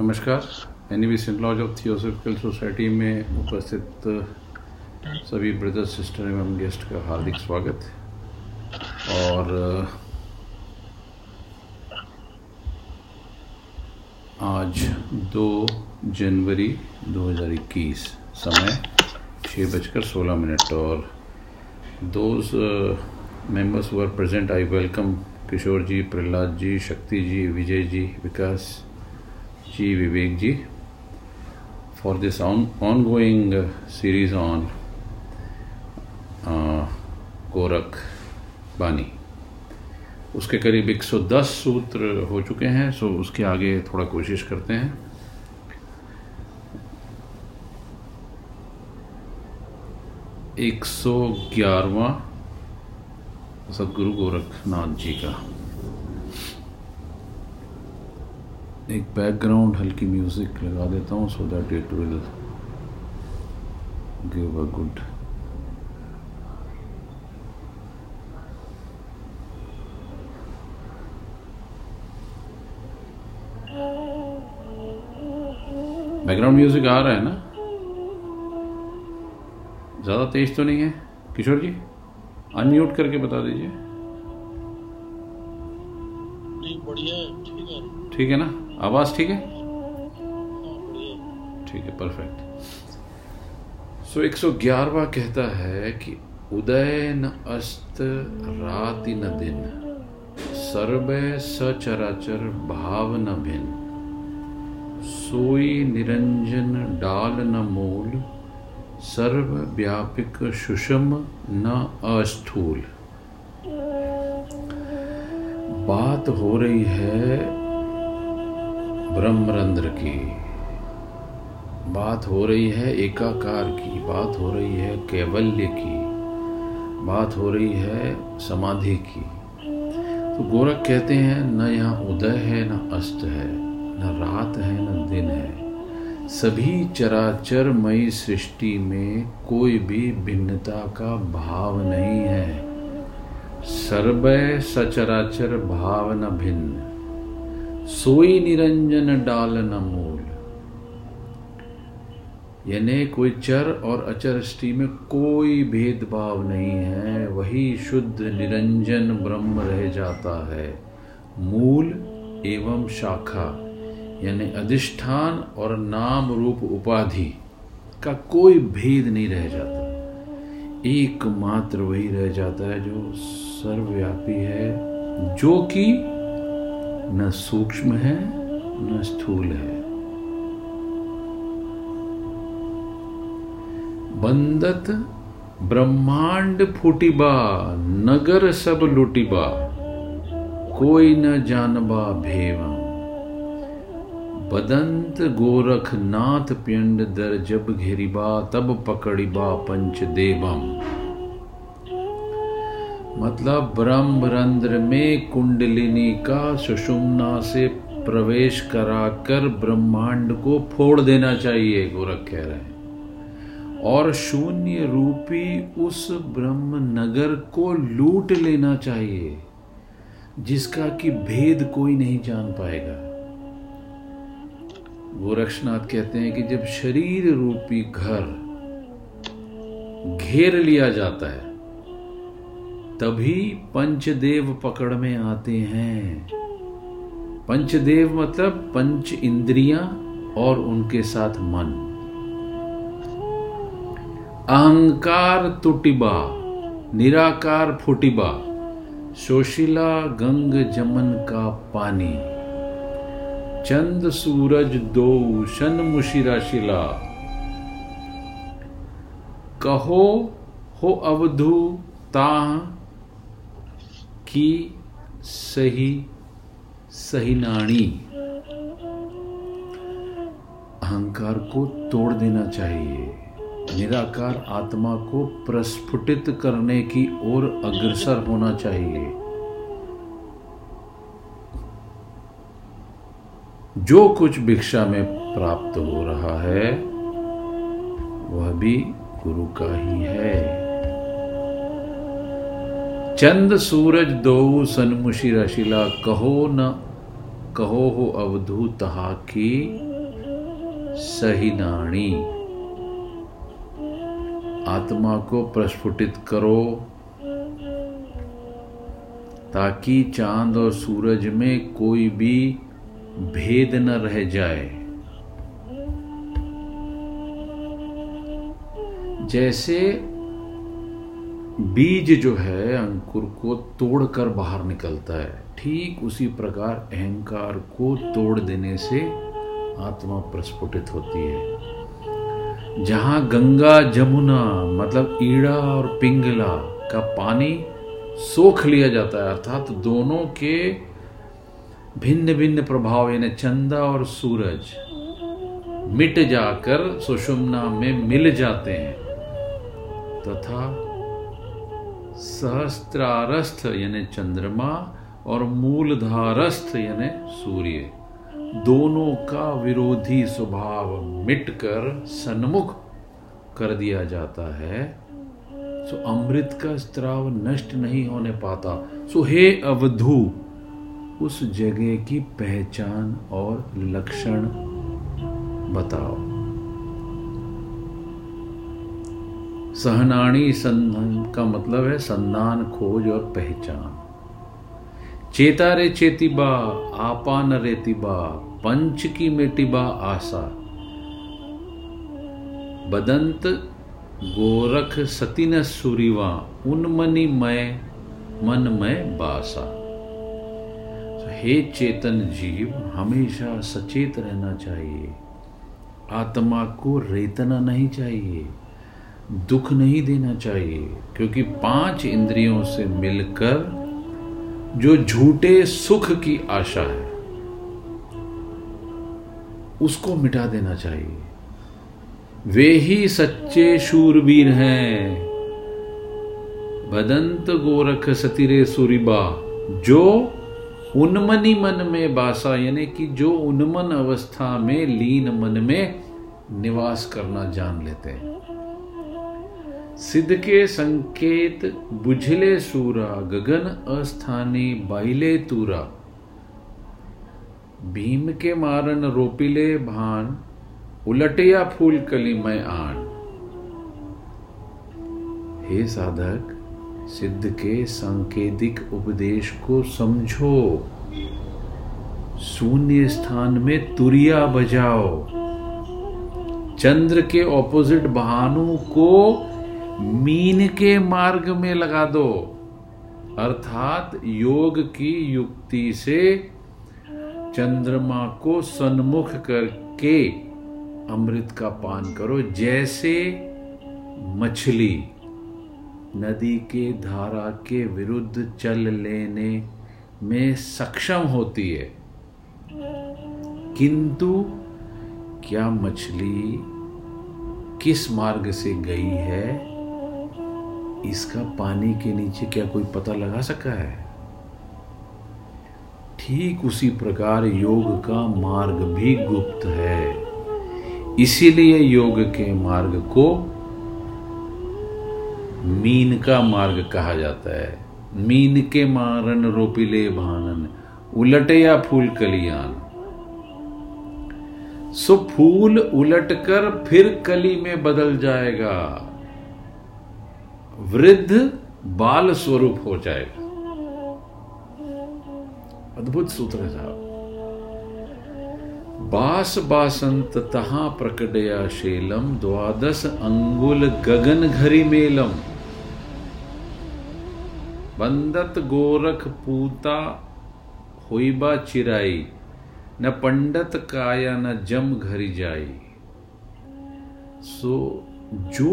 नमस्कार। Annie Besant Lodge of Theosophical Society में उपस्थित सभी ब्रदर सिस्टर एवं गेस्ट का हार्दिक स्वागत। और आज दो जनवरी 2021 समय छः बजकर सोलह मिनट और those members were present I welcome Kishore ji, Prahlad ji, Shakti ji, Vijay ji, Vikas ji Vivek ji this on, ongoing uh, series on uh, Gorakh Bani उसके करीब 110 सूत्र हो चुके हैं सो उसके आगे थोड़ा कोशिश करते हैं। एक सौ ग्यारहवा सदगुरु गोरखनाथ जी का। एक बैकग्राउंड हल्की म्यूज़िक लगा देता हूँ so that it will give a good background music आ रहा है ना? ज़्यादा तेज तो नहीं है? किशोर जी अनम्यूट करके बता दीजिए। नहीं, बढ़िया ठीक है। ठीक है ना? आवाज़ ठीक है। ठीक है परफेक्ट सो 111वां कहता है कि उदय न अस्त, राति न दिन। सर्व सचराचर, भाव न भिन्न सोई निरंजन, डाल न मूल। सर्व व्यापिक, सुषम न अस्थूल। बात हो रही है ब्रह्मरंध्र की। बात हो रही है एकाकार की, बात हो रही है कैवल्य की, बात हो रही है समाधि की। तो गोरख कहते हैं, न यहाँ उदय है, न अस्त है, न रात है, न दिन है। सभी चराचरमयी सृष्टि में कोई भी भिन्नता का भाव नहीं है। सर्वय सचराचर भाव न भिन्न। सोई निरंजन डाल न मूल। यानी कोई चर और अचर सृष्टि में कोई भेदभाव नहीं है, वही शुद्ध निरंजन ब्रह्म रह जाता है। मूल एवं शाखा, यानी अधिष्ठान और नाम रूप उपाधि का कोई भेद नहीं रह जाता। एकमात्र वही रह जाता है जो सर्वव्यापी है, जो कि न सूक्ष्म है, न स्थूल है। बंदत ब्रह्मांड फूटिबा, नगर सब लुटिबा, कोई न जानबा भेवम बदंत गोरख नाथ पिंड दर जब घेरिबा, तब पकड़िबा पंच देवम। मतलब ब्रह्मरंध्र में कुंडलिनी का सुषुम्ना से प्रवेश कराकर ब्रह्मांड को फोड़ देना चाहिए, गोरख कह रहे हैं। और शून्य रूपी उस ब्रह्म नगर को लूट लेना चाहिए, जिसका कि भेद कोई नहीं जान पाएगा। गोरक्षनाथ कहते हैं कि जब शरीर रूपी घर घेर लिया जाता है तभी पंचदेव पकड़ में आते हैं। पंचदेव मतलब पंच इंद्रियाँ और उनके साथ मन। अहंकार तुटिबा, निराकार फुटिबा, शोशिला गंग जमन का पानी। चंद सूरज दो शन मुशिरा शिला। कहो, हो अवधु, ता की सही सही नाणी। अहंकार को तोड़ देना चाहिए। निराकार आत्मा को प्रस्फुटित करने की ओर अग्रसर होना चाहिए। जो कुछ भिक्षा में प्राप्त हो रहा है, वह भी गुरु का ही है। चंद सूरज दो सनमुशी रशिला कहो न, कहो हो अवधू तहा की सहिनाणी आत्मा को प्रस्फुटित करो, ताकि चाँद और सूरज में कोई भी भेद न रह जाए। जैसे बीज जो है, अंकुर को तोड़कर बाहर निकलता है। ठीक उसी प्रकार अहंकार को तोड़ देने से आत्मा प्रस्फुटित होती है। जहाँ गंगा जमुना मतलब ईड़ा और पिंगला का पानी सोख लिया जाता है, अर्थात तो दोनों के भिन्न भिन्न प्रभाव, यानी चंदा और सूरज, मिट जाकर सुषुम्ना में मिल जाते हैं। तथा सहस्त्रारस्थ यानी चंद्रमा और मूलधारस्थ यानी सूर्य। दोनों का विरोधी स्वभाव मिटकर सन्मुख कर दिया जाता है। सो अमृत का स्त्राव नष्ट नहीं होने पाता। सो हे अवधु, उस जगह की पहचान और लक्षण बताओ। सहनाणी संधान का मतलब है संधान खोज और पहचान। चेता रे चेतिबा, आपा न रेतिबा, पंच की मेटिबा आशा। बदंत गोरख सतीन सुरीवा उन्मनी मय, मन मय बासा। हे चेतन जीव, हमेशा सचेत रहना चाहिए। आत्मा को रेतना नहीं चाहिए। दुख नहीं देना चाहिए, क्योंकि पाँच इंद्रियों से मिलकर जो झूठे सुख की आशा है, उसको मिटा देना चाहिए। वे ही सच्चे शूरवीर हैं। बदंत गोरख सतीरे सुरिबा, जो उन्मनी मन में बासा, यानी कि जो उन्मन अवस्था में, लीन मन में निवास करना जान लेते हैं। सिद्ध के संकेत, बुझले सूरा, गगन अस्थानी, बाइले तूरा। भीम के मारन रोपिले भान, उलटिया फूल कली मैं आन। हे साधक, सिद्ध के सांकेतिक उपदेश को समझो। शून्य स्थान में तुरिया बजाओ। चंद्र के ऑपोजिट बहानों को मीन के मार्ग में लगा दो। अर्थात योग की युक्ति से चंद्रमा को सन्मुख करके अमृत का पान करो, जैसे मछली नदी के धारा के विरुद्ध चल लेने में सक्षम होती है। किंतु क्या मछली किस मार्ग से गई है? इसका पानी के नीचे क्या कोई पता लगा सका है? ठीक उसी प्रकार योग का मार्ग भी गुप्त है। इसीलिए योग के मार्ग को मीन का मार्ग कहा जाता है। मीन के मारन रोपिले भानन, उलटे या फूल कलियान। सो फूल उलटकर फिर कली में बदल जाएगा। वृद्ध बाल स्वरूप हो जाएगा अद्भुत सूत्र है साहब। बास बासंत तहा प्रकटया शेलम, द्वादश अंगुल गगन घरी मेलम। बंदत गोरख पूता होइबा चिराई, न पंडत काया न जम घरी जाई। सो जो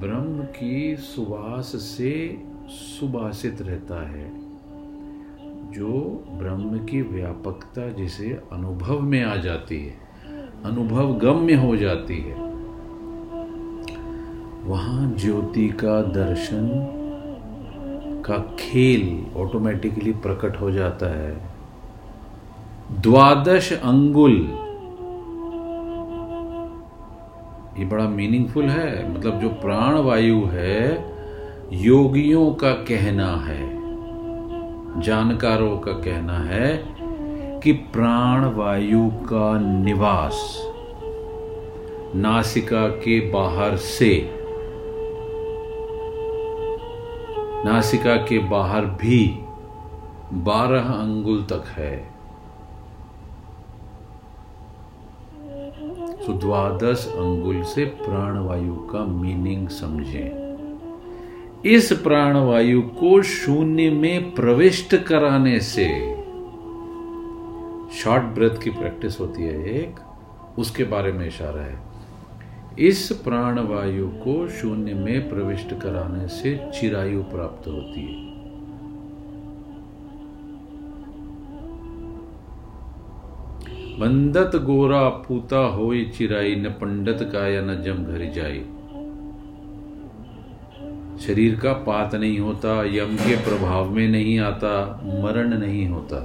ब्रह्म की सुवास से सुबासित रहता है, जो ब्रह्म की व्यापकता जिसे अनुभव में आ जाती है, अनुभव गम्य हो जाती है, वहाँ ज्योति का दर्शन का खेल ऑटोमेटिकली प्रकट हो जाता है। द्वादश अंगुल ये बड़ा मीनिंगफुल है। मतलब जो प्राण वायु है, योगियों का कहना है, जानकारों का कहना है कि प्राण वायु का निवास नासिका के बाहर से, नासिका के बाहर भी बारह अंगुल तक है। तो द्वादश अंगुल से प्राणवायु का मीनिंग समझें। इस प्राणवायु को शून्य में प्रविष्ट कराने से शॉर्ट ब्रेथ की प्रैक्टिस होती है एक, उसके बारे में इशारा है। इस प्राणवायु को शून्य में प्रविष्ट कराने से चिरायु प्राप्त होती है। बंदत गोरा पूता होई चिराई, न पंडित का या न जम घर जाई। शरीर का पात नहीं होता, यम के प्रभाव में नहीं आता, मरण नहीं होता।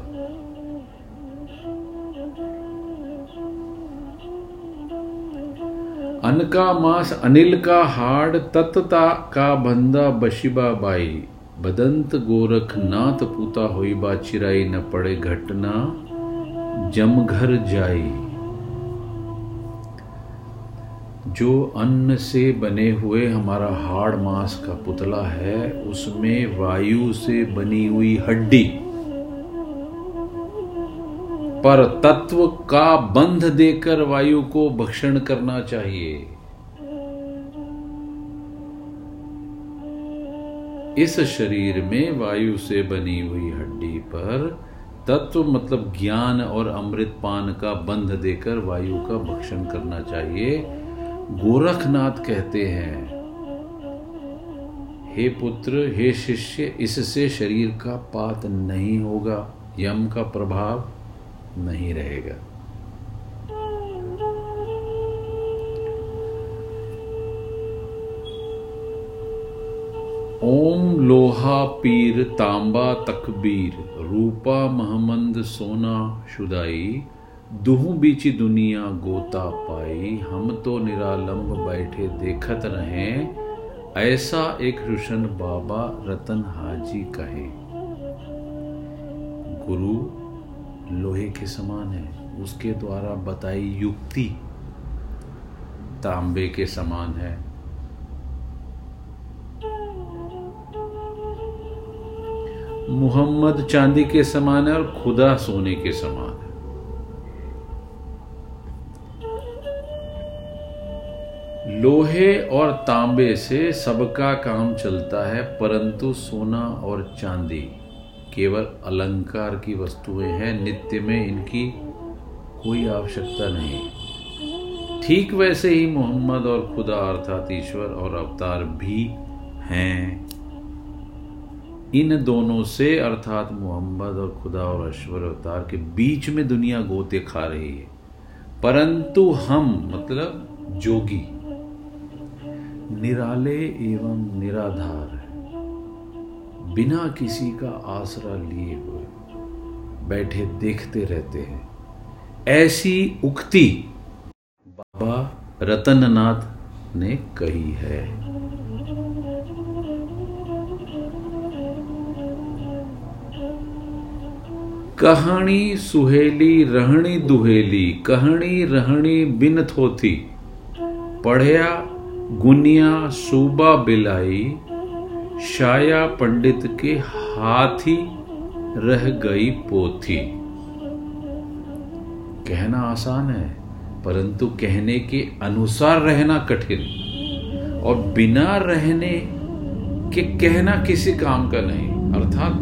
अन का मांस अनिल का हाड़, तत्ता का बंदा बशिबा बाई। बदंत गोरख नाथ पूता हुई बा चिराई, न पड़े घटना। जम घर जाई जो अन्न से बने हुए हमारा हाड़ मांस का पुतला है, उसमें वायु से बनी हुई हड्डी। पर तत्व का बंध देकर वायु को भक्षण करना चाहिए। इस शरीर में वायु से बनी हुई हड्डी पर तत्व मतलब ज्ञान और अमृत पान का बंध देकर वायु का भक्षण करना चाहिए। गोरखनाथ कहते हैं, हे पुत्र, हे शिष्य, इससे शरीर का पात नहीं होगा, यम का प्रभाव नहीं रहेगा। लोहा पीर तांबा तकबीर, रूपा महमंद सोना शुदाई, दुहू बीची दुनिया गोता पाई, हम तो निरालंब बैठे देखत रहे, ऐसा एक रुशन बाबा रतन हाजी कहे। गुरु, लोहे के समान है, उसके द्वारा बताई युक्ति तांबे के समान है। मोहम्मद चांदी के समान है और खुदा सोने के समान है। लोहे और तांबे से सबका काम चलता है, परंतु सोना और चांदी केवल अलंकार की वस्तुएँ हैं, नित्य में इनकी कोई आवश्यकता नहीं। ठीक वैसे ही मोहम्मद और खुदा अर्थात ईश्वर और अवतार भी हैं। इन दोनों से, अर्थात मोहम्मद और खुदा और ईश्वर अवतार के बीच में दुनिया गोते खा रही है। परंतु हम मतलब जोगी, निराले एवं निराधार बिना किसी का आसरा लिए हुए बैठे, देखते रहते हैं। ऐसी उक्ति बाबा रतननाथ ने कही है। कहानी सुहेली, रहणी दुहेली। कहानी रहणी बिन थोथी। पढ़या, गुनिया, सूबा बिलाई। शाया पंडित के हाथी रह गई पोथी। कहना आसान है, परंतु कहने के अनुसार रहना कठिन। और बिना रहने के कहना किसी काम का नहीं, अर्थात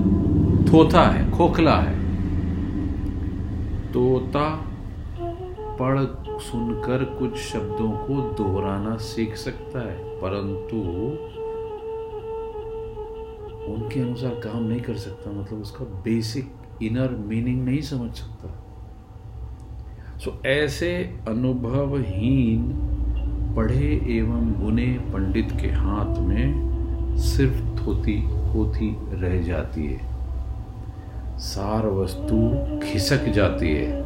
थोथा है, खोखला है। तोता पढ़ सुनकर कुछ शब्दों को दोहराना सीख सकता है, परंतु उनके अनुसार काम नहीं कर सकता मतलब उसका बेसिक इनर मीनिंग नहीं समझ सकता। सो ऐसे अनुभवहीन पढ़े एवं बुने पंडित के हाथ में सिर्फ़ थोती होती रह जाती है। सार वस्तु खिसक जाती है।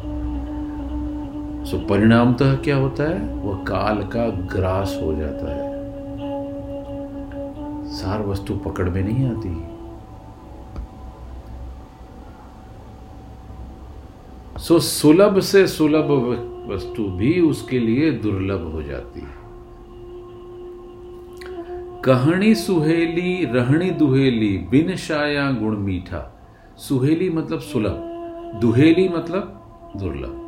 सो परिणामतः क्या होता है? वह काल का ग्रास हो जाता है। सार वस्तु पकड़ में नहीं आती। सो सुलभ से सुलभ वस्तु भी उसके लिए दुर्लभ हो जाती है। कहानी सुहेली रहनी दुहेली, बिन शाया गुण मीठा। सुहेली मतलब सुलभ, दुहेली मतलब दुर्लभ।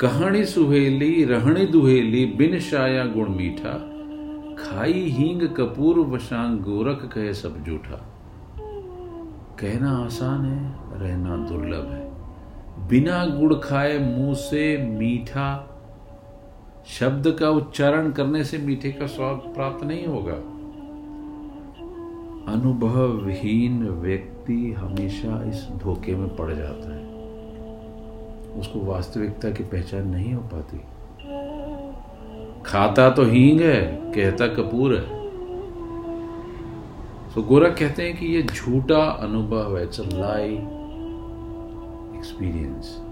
कहानी सुहेली रहनी दुहेली, बिन शाया गुण मीठा, खाई हींग कपूर वशांग गोरख कहे सब जूठा। कहना आसान है, रहना दुर्लभ है। बिना गुड़ खाए मुँह से मीठा, शब्द का उच्चारण करने से मीठे का स्वाद प्राप्त नहीं होगा। अनुभवहीन व्यक्ति हमेशा इस धोखे में पड़ जाता है। उसको वास्तविकता की पहचान नहीं हो पाती। खाता तो हींग है कहता कपूर है। तो गोरख कहते हैं कि ये झूठा अनुभव है it's a lie experience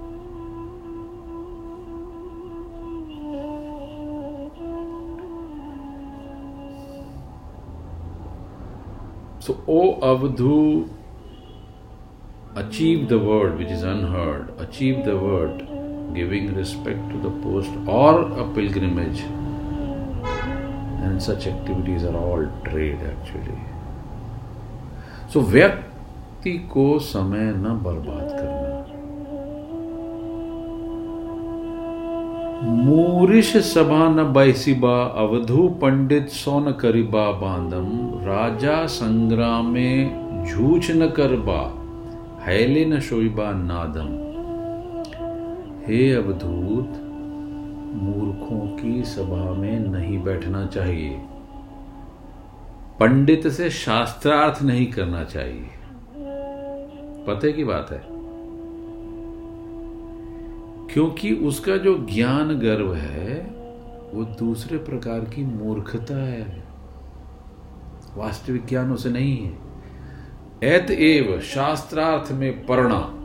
So, O Avadhu, achieve the word which is unheard, achieve the word, giving respect to the post or a pilgrimage. And such activities are all trade actually. So, व्यक्ति को समय न बर्बाद करना Moorish सभा न बैसिबा अवधु पंडित सोन करिबा बांदम राजा संग्राम में झूठ न करबा हैले न शोइबा नादम। हे अवधूत, मूर्खों की सभा में नहीं बैठना चाहिए। पंडित से शास्त्रार्थ नहीं करना चाहिए। पते की बात है। क्योंकि उसका जो ज्ञान गर्व है, वो दूसरे प्रकार की मूर्खता है। वास्तविक ज्ञान उसे नहीं है। एत एव शास्त्रार्थ में पढ़ना।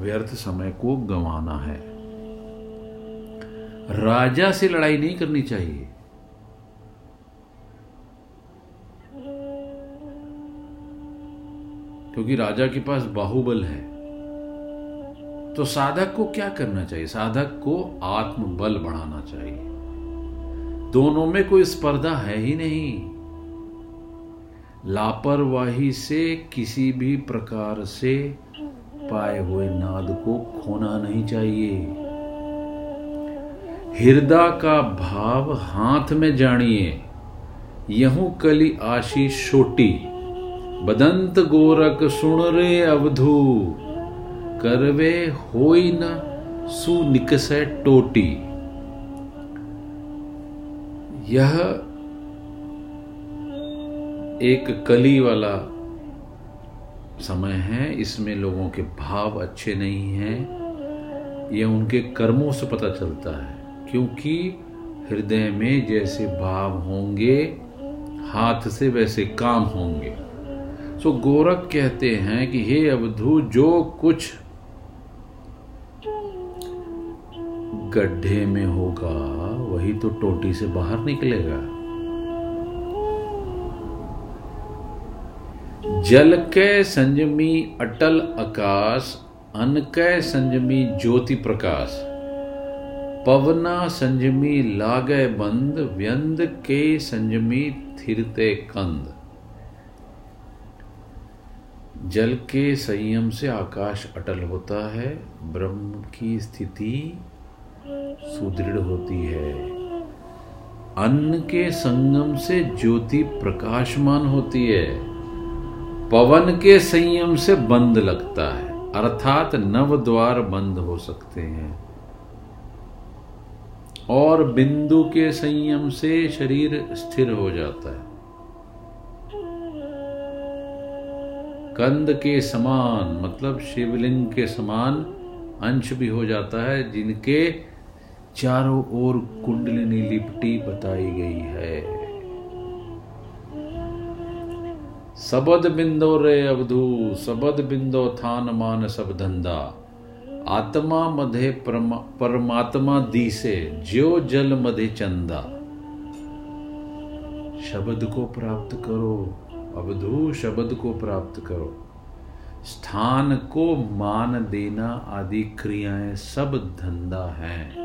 व्यर्थ समय को गंवाना है। राजा से लड़ाई नहीं करनी चाहिए। क्योंकि राजा के पास बाहुबल है। तो साधक को क्या करना चाहिए? साधक को आत्मबल बढ़ाना चाहिए। दोनों में कोई स्पर्धा है ही नहीं। लापरवाही से किसी भी प्रकार से पाए हुए नाद को खोना नहीं चाहिए। हृदय का भाव हाथ में जानिए। यहू कली आशीष छोटी बदंत गोरख सुन रे अवधू। करवे होई न सुनिकस टोटी। यह एक कली वाला समय है, इसमें लोगों के भाव अच्छे नहीं हैं। यह उनके कर्मों से पता चलता है, क्योंकि हृदय में जैसे भाव होंगे, हाथ से वैसे काम होंगे। सो गोरख कहते हैं कि, हे अवधु, जो कुछ गड्ढे में होगा, वही तो टोटी से बाहर निकलेगा। जल के संजमी अटल आकाश अन के संजमी ज्योति प्रकाश। पवना संजमी लागे बंद, व्यंद के संजमी थिरते कंद। जल के संयम से आकाश अटल होता है, ब्रह्म की स्थिति सुदृढ़ होती है। अन्न के संगम से ज्योति प्रकाशमान होती है। पवन के संयम से बंद लगता है, अर्थात नव द्वार बंद हो सकते हैं। और बिंदु के संयम से शरीर स्थिर हो जाता है। कंद के समान मतलब शिवलिंग के समान अंश भी हो जाता है, जिनके चारों ओर कुंडलिनी लिपटी बताई गई है। सबद बिंदो रे अवधु, सबद बिंदो थान मान सब धंधा। आत्मा मधे परमात्मा दी से ज्यो जल मधे चंदा। शब्द को प्राप्त करो, अवधु शब्द को प्राप्त करो। स्थान को मान देना आदि क्रियाएँ सब धंधा हैं।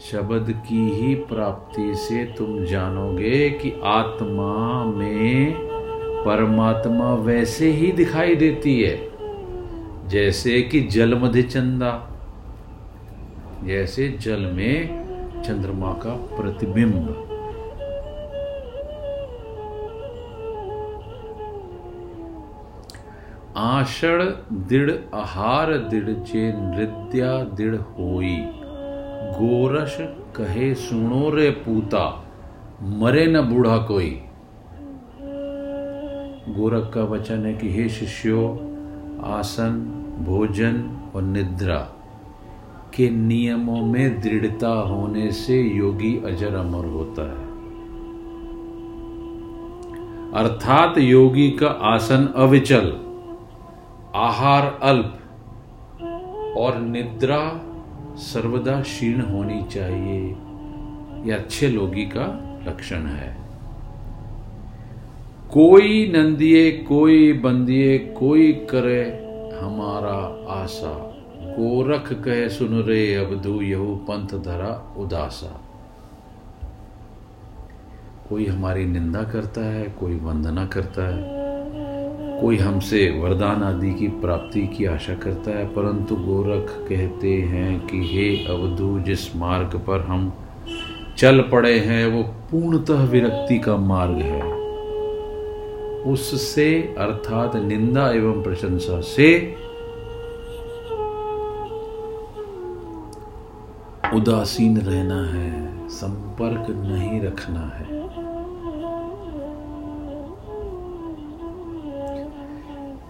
शब्द की ही प्राप्ति से तुम जानोगे कि आत्मा में परमात्मा वैसे ही दिखाई देती है, जैसे कि जल मध्य चंदा, जैसे जल में चंद्रमा का प्रतिबिंब। आषण दृढ़ आहार दृढ़ जे नृत्या दृढ़ होई। गोरस कहे, सुनो रे पूता, मरे न बूढ़ा कोई। गोरख का वचन है कि हे शिष्यों, आसन, भोजन और निद्रा के नियमों में दृढ़ता होने से योगी अजर अमर होता है। अर्थात योगी का आसन अविचल, आहार अल्प और निद्रा सर्वदा क्षीण होनी चाहिए। यह अच्छे लोगी का लक्षण है। कोई नंदिए, कोई बंदिए, कोई करे हमारा आशा। गोरख कहे सुन रे अबधु यहू पंथ धरा उदासा। कोई हमारी निंदा करता है, कोई वंदना करता है। कोई हमसे वरदान आदि की प्राप्ति की आशा करता है, परंतु गोरख कहते हैं कि हे अवधु, जिस मार्ग पर हम चल पड़े हैं, वो पूर्णतः विरक्ति का मार्ग है। उससे, अर्थात निंदा एवं प्रशंसा से, उदासीन रहना है, संपर्क नहीं रखना है।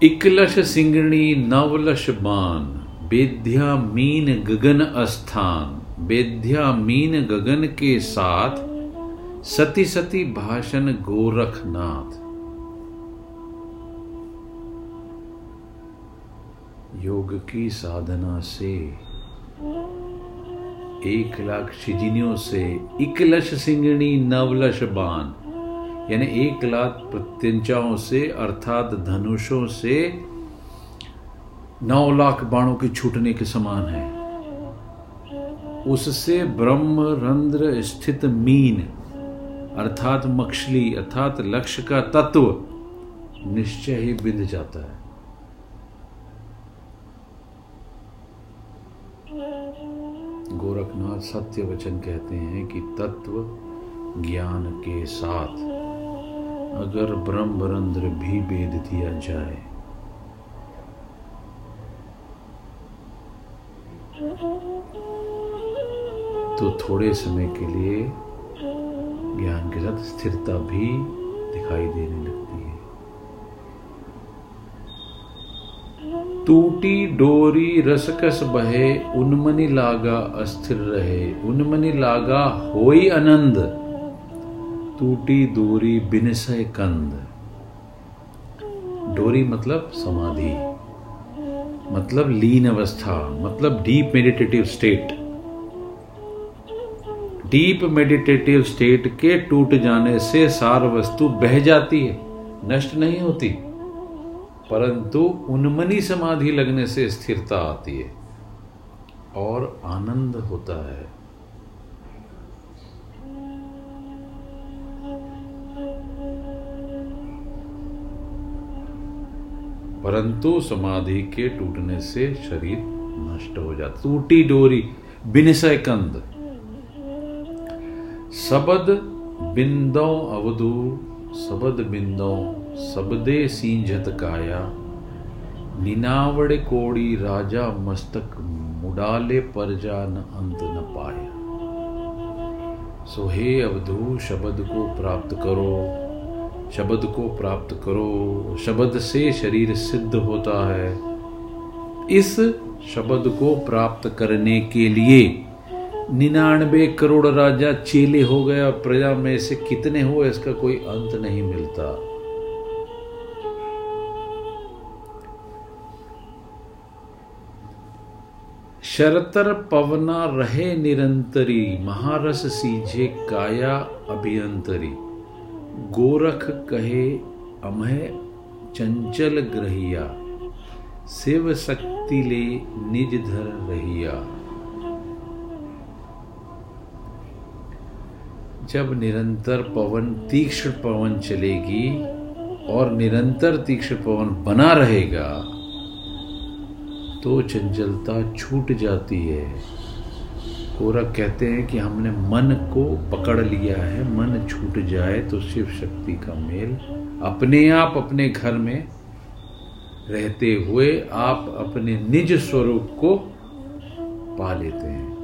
इकलश सिंगणी नवलश बान बेध्या मीन गगन अस्थान, बेध्या मीन गगन के साथ सती सती भाषण गोरखनाथ। योग की साधना से, एक लाख शिजिनियों से इकलश सिंगणी नवलश बान यानी एक लाख प्रत्यंचाओं से, अर्थात धनुषों से नौ लाख बाणों के छूटने के समान है। उससे ब्रह्म रंध्र स्थित मीन, अर्थात मक्षली, अर्थात लक्ष्य का तत्व निश्चय ही बिंद जाता है। गोरखनाथ सत्य वचन कहते हैं कि तत्व ज्ञान के साथ। अगर ब्रह्मरंध्र भी भेद दिया जाए। तो थोड़े समय के लिए ज्ञान के साथ स्थिरता भी दिखाई देने लगती है। टूटी डोरी रसकस बहे, उन्मनि लागा अस्थिर रहे। उन्मनि लागा होई आनंद। टूटी डोरी बिनसय कंद। डोरी मतलब समाधि मतलब लीन अवस्था मतलब deep meditative state deep meditative state के टूट जाने से सार वस्तु बह जाती है, नष्ट नहीं होती। परंतु उन्मनी समाधि लगने से स्थिरता आती है और आनंद होता है। परंतु समाधि के टूटने से शरीर नष्ट हो जाता। टूटी डोरी, बिनसय कंद। सबद बिंदो अवधु, सबद बिंदो, सबदे सींझत काया। निनावड़ कोड़ी राजा मस्तक मुडाले परजा न अंत न पाया। सो हे अवधु, शब्द को प्राप्त करो। शब्द को प्राप्त करो। शब्द से शरीर सिद्ध होता है। इस शब्द को प्राप्त करने के लिए निन्यानबे करोड़ राजा चेले हो गया प्रजा में से कितने हो इसका कोई अंत नहीं मिलता। शरतर पवना रहे निरंतरी, महारस सीझे काया अभियंतरी। गोरख कहे, अमह चंचल ग्रहिया, शिव शक्ति ले निज धर रहिया। जब निरंतर पवन, तीक्ष्ण पवन चलेगी और निरंतर तीक्ष्ण पवन बना रहेगा तो चंचलता छूट जाती है। कोरक कहते हैं कि हमने मन को पकड़ लिया है, मन छूट जाए तो शिव शक्ति का मेल। अपने आप अपने घर में रहते हुए आप अपने निज स्वरूप को पा लेते हैं।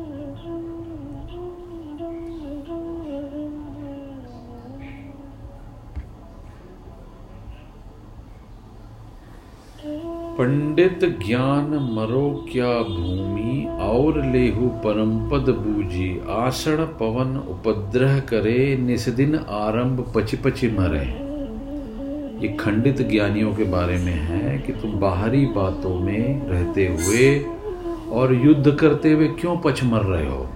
पंडित ज्ञान मरो क्या भूमि, और लेहु परम पद बूझी। आषण पवन उपद्रह करे निस्दिन आरंभ पचि पचि मरे। ये खंडित ज्ञानियों के बारे में है कि तुम बाहरी बातों में रहते हुए और युद्ध करते हुए क्यों पच मर रहे हो?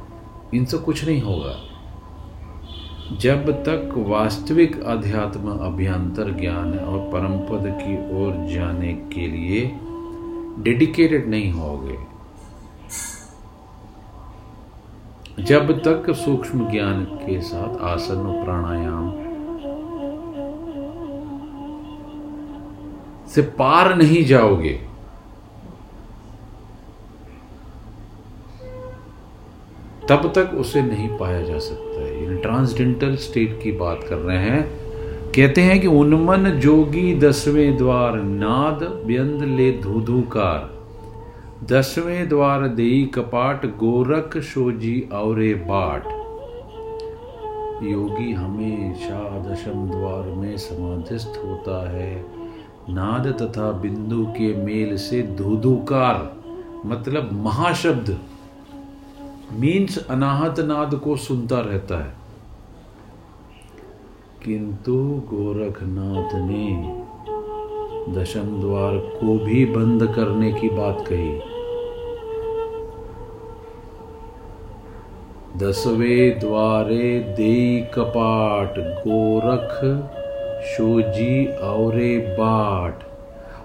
इनसे कुछ नहीं होगा। जब तक वास्तविक अध्यात्म अभ्यंतर ज्ञान और परम पद की ओर जाने के लिए डेडिकेटेड नहीं होगे। जब तक सूक्ष्म ज्ञान के साथ आसन प्राणायाम से पार नहीं जाओगे, तब तक उसे नहीं पाया जा सकता है। ट्रांसडेंटल स्टेट की बात कर रहे हैं। कहते हैं कि उन्मन जोगी दसवें द्वार नाद व्यंद ले धूधुकार। दसवें द्वार देई कपाट गोरख शोजी और बाट। योगी हमेशा दशम द्वार में समाधिस्थ होता है। नाद तथा बिंदु के मेल से धूधुकार मतलब महाशब्द मीन्स अनाहत नाद को सुनता रहता है। किंतु गोरखनाथ ने दशम द्वार को भी बंद करने की बात कही। दसवें द्वारे दे कपाट, गोरख शोजी और बाट।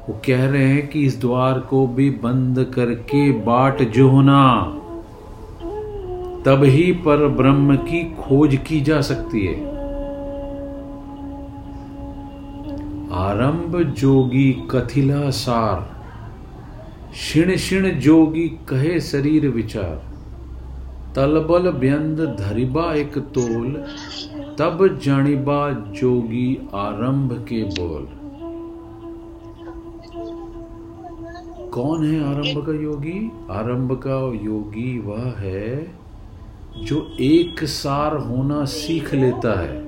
वो कह रहे हैं कि इस द्वार को भी बंद करके बाट जोहना, तब ही पर ब्रह्म की खोज की जा सकती है। आरंभ जोगी कथिला सार क्षिण क्षिण जोगी कहे शरीर विचार। तलबल व्यंद धरिबा एक तोल, तब जानिबा जोगी आरंभ के बोल। कौन है आरंभ का योगी? आरंभ का योगी वह है जो एक सार होना सीख लेता है।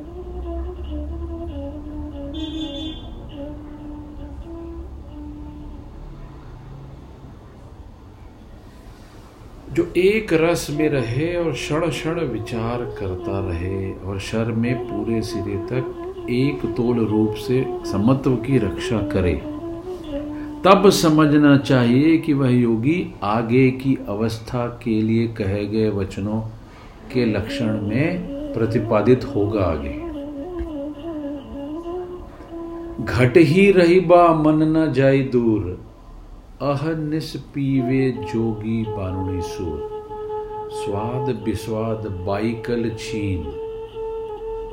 जो एक रस में रहे और क्षण क्षण विचार करता रहे और शर में पूरे सिरे तक एक तोल रूप से समत्व की रक्षा करे। तब समझना चाहिए कि वह योगी आगे की अवस्था के लिए कहे गए वचनों के लक्षण में प्रतिपादित होगा आगे। घट ही रही बा, मन न जाई दूर। अह निस पीवे जोगी बारुणी सूर। स्वाद विस्वाद बाइकल छीन।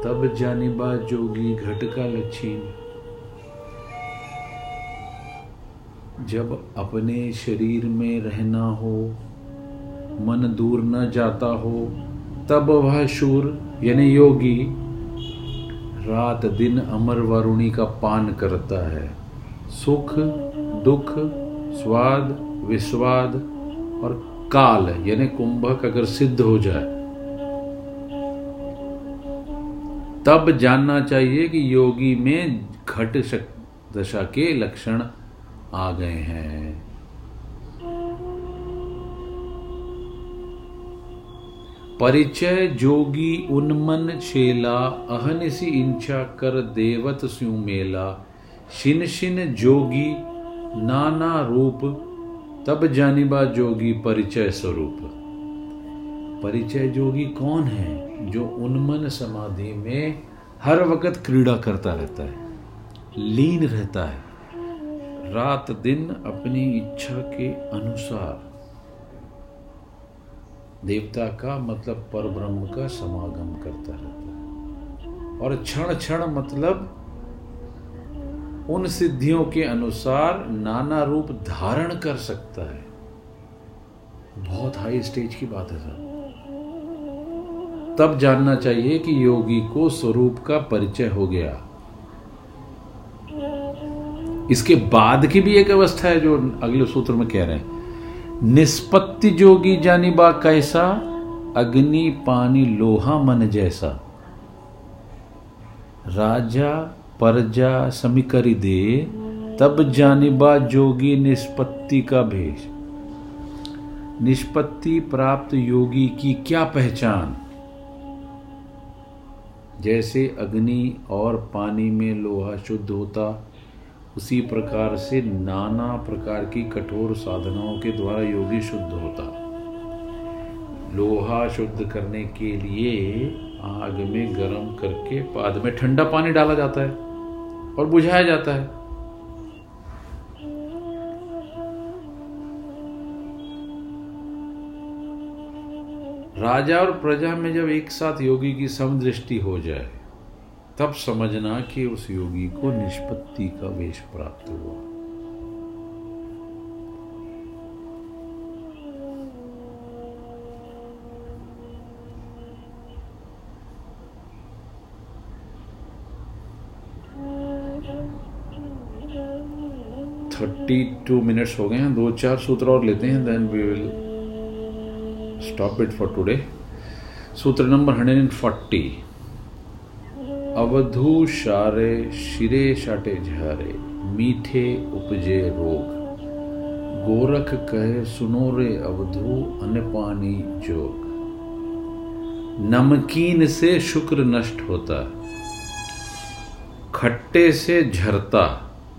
तब जानिबा जोगी घट का लछीन जब अपने शरीर में रहना हो, मन दूर न जाता हो, तब वह शूर, यानी योगी, रात दिन अमर वरुणी का पान करता है। सुख, दुख स्वाद, विस्वाद और काल यानी कुंभक अगर सिद्ध हो जाए, तब जानना चाहिए कि योगी में घट दशा के लक्षण आ गए हैं। परिचय जोगी उन्मन छेला अहनिसी इंचा कर देवत स्यू मेला। शिन शिन जोगी नाना रूप, तब जानिबा जोगी परिचय स्वरूप। परिचय जोगी कौन है जो उन्मन समाधि में हर वक्त क्रीड़ा करता रहता है, लीन रहता है, रात दिन अपनी इच्छा के अनुसार। देवता का मतलब पर ब्रह्म का समागम करता रहता है। और क्षण क्षण मतलब उन सिद्धियों के अनुसार नाना रूप धारण कर सकता है। बहुत हाई स्टेज की बात है सर तब जानना चाहिए कि योगी को स्वरूप का परिचय हो गया। इसके बाद की भी एक अवस्था है जो अगले सूत्र में कह रहे हैं। निष्पत्ति जोगी जानी बा कैसा? अग्नि पानी लोहा मन जैसा। राजा परजा समिकरी दे, तब जानिबा जोगी निष्पत्ति का भेष। निष्पत्ति प्राप्त योगी की क्या पहचान? जैसे अग्नि और पानी में लोहा शुद्ध होता, उसी प्रकार से नाना प्रकार की कठोर साधनाओं के द्वारा योगी शुद्ध होता। लोहा शुद्ध करने के लिए आग में गर्म करके बाद में ठंडा पानी डाला जाता है। और बुझाया जाता है। राजा और प्रजा में जब एक साथ योगी की समदृष्टि हो जाए, तब समझना कि उस योगी को निष्पत्ति का वेश प्राप्त हुआ। थर्टी टू मिनट्स हो गए हैं। दो चार सूत्र और लेते हैं then we will stop it for today सूत्र नंबर हंड्रेड एंड फोर्टी अवधु शारे, शिरे शाटे झारे, मीठे उपजे रोग। गोरख कहे, सुनो रे अवधु अन्न पानी जोग। नमकीन से शुक्र नष्ट होता, खट्टे से झरता।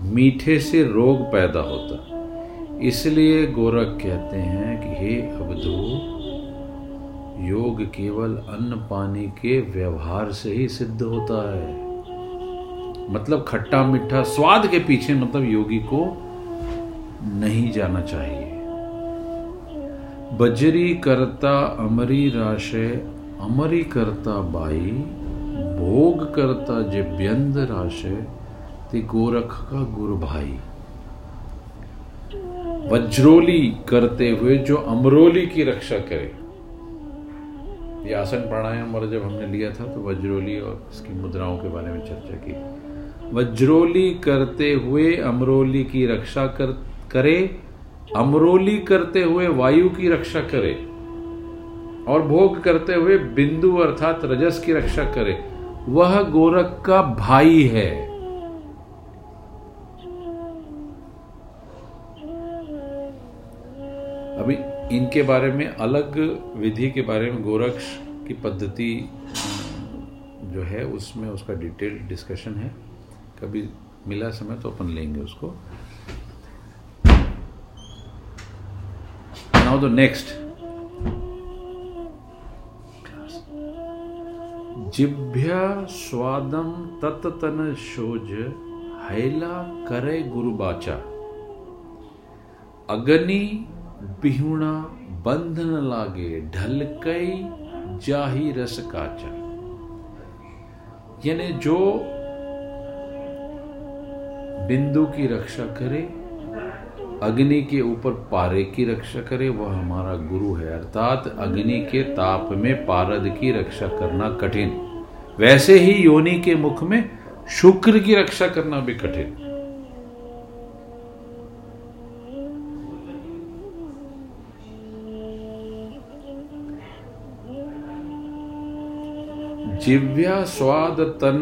मीठे से रोग पैदा होता। इसलिए गोरख कहते हैं कि हे अवधू, योग केवल अन्न पानी के व्यवहार से ही सिद्ध होता है। मतलब खट्टा मीठा स्वाद के पीछे मतलब योगी को नहीं जाना चाहिए। बजरी करता अमरी राशे, अमरी करता बाई, भोग करता जिव्यंद राशे ते गोरख का गुरु भाई। वज्रोली करते हुए जो अमरोली की रक्षा करे। ये आसन प्राणायाम और जब हमने लिया था तो वज्रोली और इसकी मुद्राओं के बारे में चर्चा की। वज्रोली करते हुए अमरोली की रक्षा कर, करे, अमरोली करते हुए वायु की रक्षा करे, और भोग करते हुए बिंदु अर्थात रजस की रक्षा करे। वह गोरख का भाई है। इनके बारे में अलग विधि के बारे में गोरक्ष की पद्धति जो है, उसमें उसका डिटेल डिस्कशन है। कभी मिला समय तो अपन लेंगे उसको। नाउ द नेक्स्ट जिभ्या स्वादम तत्तन शोज़, हैला करे गुरु बाचा। अग्नि बिहुणा बंध न लागे ढलकई जाही रस काचा। यानी जो बिंदु की रक्षा करे, अग्नि के ऊपर पारे की रक्षा करे, वह हमारा गुरु है। अर्थात अग्नि के ताप में पारद की रक्षा करना कठिन। वैसे ही योनि के मुख में शुक्र की रक्षा करना भी कठिन। जिव्या स्वाद तन,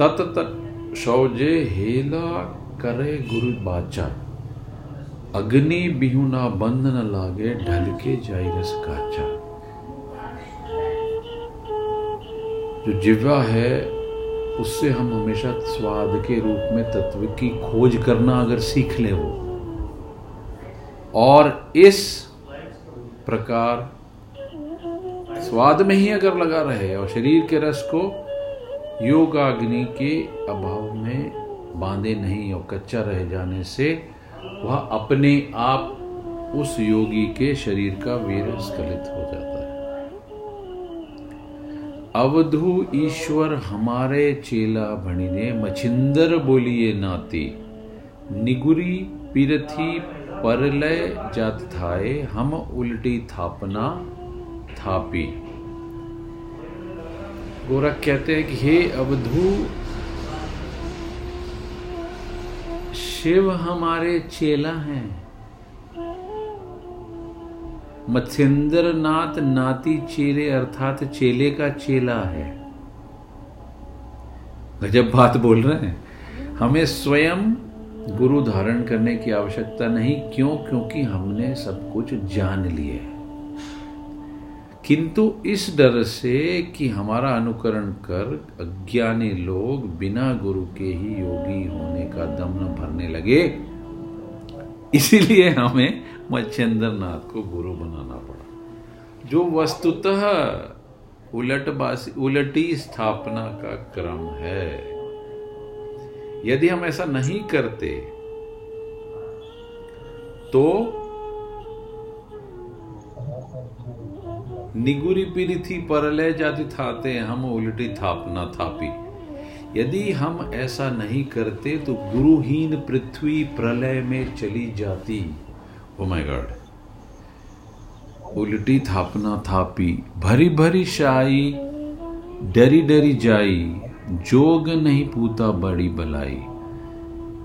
तत तत शौजे हेला करे गुरु बाचा। अग्नि बिहुना बंद न लागे, ढलके जाई रस काचा। जो जिव्या है, उससे हम हमेशा स्वाद के रूप में तत्व की खोज करना अगर सीख ले वो। और इस प्रकार स्वाद में ही अगर लगा रहे और शरीर के रस को योगाग्नि के अभाव में बांधे नहीं और कच्चा रह जाने से, वह अपने आप उस योगी के शरीर का वीर स्खलित हो जाता है। अवधु ईश्वर हमारे चेला भणिने मछिंदर बोलिए नाती, निगुरी पिरथी परलय जात थाए, हम उल्टी थापना थापी गोरख कहते हैं कि, हे अवधु, शिव हमारे चेला हैं। मत्स्येंद्र नाथ नाती चेले अर्थात चेले का चेला है। गजब बात बोल रहे हैं। हमें स्वयं गुरु धारण करने की आवश्यकता नहीं। क्यों? क्योंकि हमने सब कुछ जान लिए। किंतु इस डर से कि हमारा अनुकरण कर अज्ञानी लोग बिना गुरु के ही योगी होने का दम न भरने लगे। इसीलिए हमें मच्छेंद्र नाथ को गुरु बनाना पड़ा। जो वस्तुतः उलटबासी उलटी स्थापना का क्रम है। यदि हम ऐसा नहीं करते तो निगुरी पीरी थी परलय जाति थाते, हम उल्टी थापना थापी। यदि हम ऐसा नहीं करते तो गुरुहीन पृथ्वी प्रलय में चली जाती। ओ माय गॉड उल्टी थापना थापी, भरी भरी शाई, डरी डरी जाई, जोग नहीं पूता बड़ी बलाई।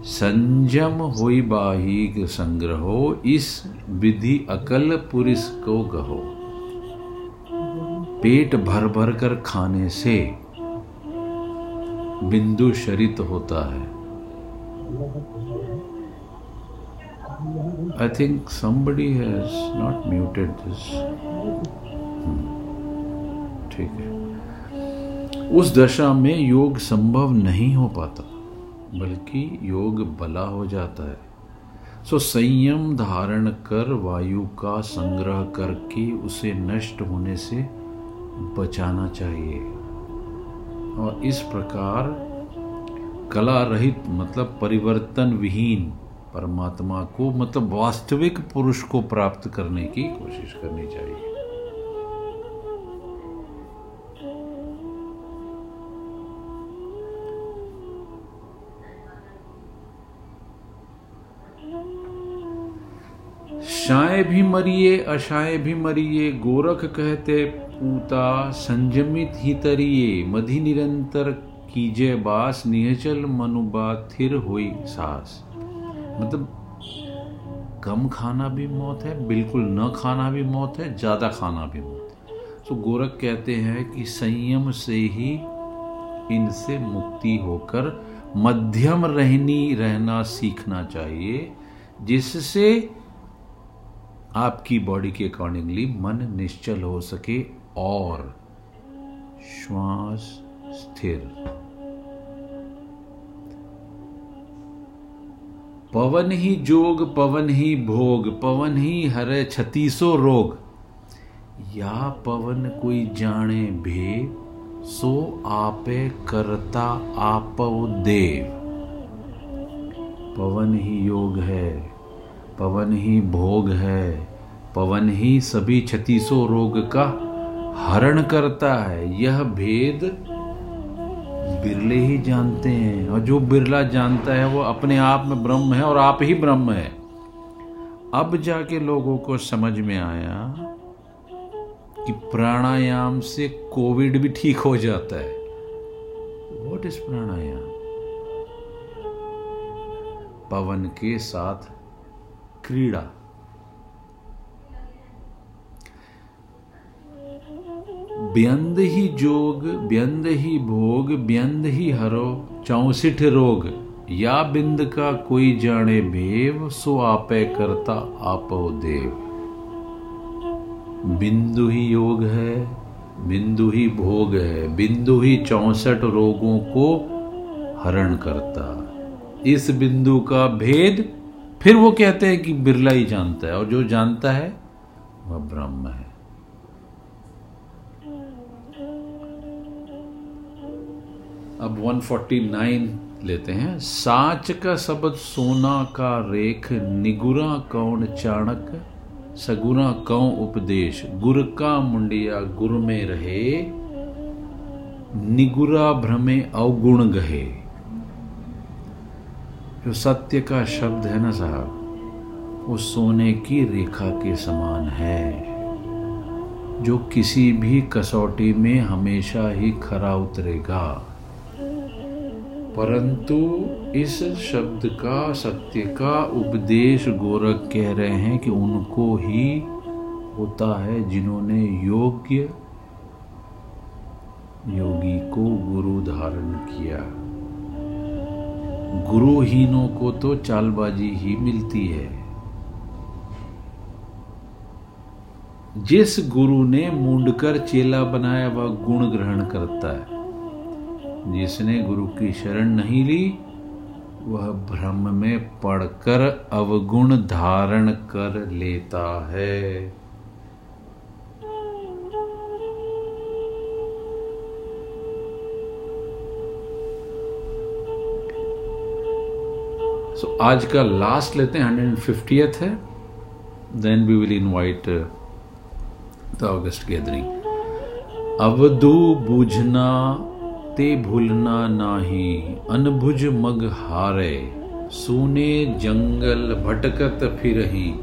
संजम होई बाही संग्रहो, इस विधि अकल पुरुष को गहो पेट भर भर कर खाने से बिंदु शरित होता है। I think somebody has not muted this ठीक है। उस दशा में योग संभव नहीं हो पाता, बल्कि योग बला हो जाता है। सो संयम धारण कर वायु का संग्रह करके उसे नष्ट होने से बचाना चाहिए। और इस प्रकार कला रहित मतलब परिवर्तन विहीन परमात्मा को मतलब वास्तविक पुरुष को प्राप्त करने की कोशिश करनी चाहिए। शाय भी मरिए, अशाय भी मरिए, गोरख कहते पूता संयमित ही तरिए मधि निरंतर कीजे बास, निहचल मनुबा थिर हुई सास। मतलब कम खाना भी मौत है, बिल्कुल न खाना भी मौत है, ज़्यादा खाना भी मौत है। तो गोरख कहते हैं कि संयम से ही इनसे मुक्ति होकर मध्यम रहनी, रहना सीखना चाहिए, जिससे आपकी बॉडी के अकॉर्डिंगली मन निश्चल हो सके और श्वास स्थिर। पवन ही जोग, पवन ही भोग, पवन ही हरे छतीसो रोग। या पवन कोई जाने भे, सो आपे करता आप देव। पवन ही योग है, पवन ही भोग है, पवन ही सभी छतीसो रोग का हरण करता है। यह भेद बिरले ही जानते हैं। और जो बिरला जानता है, वो अपने आप में ब्रह्म है और आप ही ब्रह्म है। अब जाके लोगों को समझ में आया कि प्राणायाम से कोविड भी ठीक हो जाता है। वॉट इज़ प्राणायाम? पवन के साथ क्रीड़ा। व्यंद ही जोग व्यंद ही भोग व्यंद ही हरो, चौसिठ रोग। या बिंद का कोई जाने भेव सो आपे करता आपो देव। बिंदु ही योग है, बिंदु ही भोग है, बिंदु ही चौसठ रोगों को हरण करता। इस बिंदु का भेद, फिर वो कहते हैं कि बिरला ही जानता है, और जो जानता है, वह ब्रह्म है। अब 149 लेते हैं। साच का शब्द सोना का रेख, निगुरा कौन चाणक, सगुना कौ उपदेश, गुर का मुंडिया गुर में रहे, निगुरा भ्रमे अवगुण गहे। जो सत्य का शब्द है ना साहब, वो सोने की रेखा के समान है, जो किसी भी कसौटी में हमेशा ही खरा उतरेगा। परंतु इस शब्द का, सत्य का उपदेश गोरख कह रहे हैं कि उनको ही होता है जिन्होंने योग्य योगी को गुरु धारण किया। गुरुहीनों को तो चालबाजी ही मिलती है। जिस गुरु ने मुंडकर चेला बनाया, वह गुण ग्रहण करता है। जिसने गुरु की शरण नहीं ली वह भ्रम में पड़कर अवगुण धारण कर लेता है। सो so, आज का लास्ट लेते हैं हंड्रेड फिफ्टियथ है। Then we will invite the august gathering अवधु बुझना ते भूलना नाही अनभुज मग हारे। सुने जंगल भटकत फिरही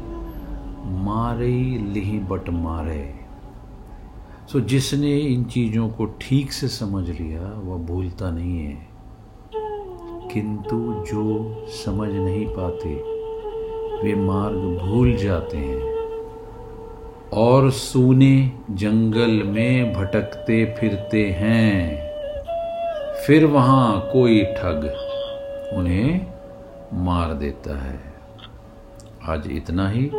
मारे लिही बट मारे। सो so, जिसने इन चीज़ों को ठीक से समझ लिया वह भूलता नहीं है। किंतु जो समझ नहीं पाते वे मार्ग भूल जाते हैं। और सूने जंगल में भटकते फिरते हैं। फिर वहाँ कोई ठग उन्हें मार देता है। आज इतना ही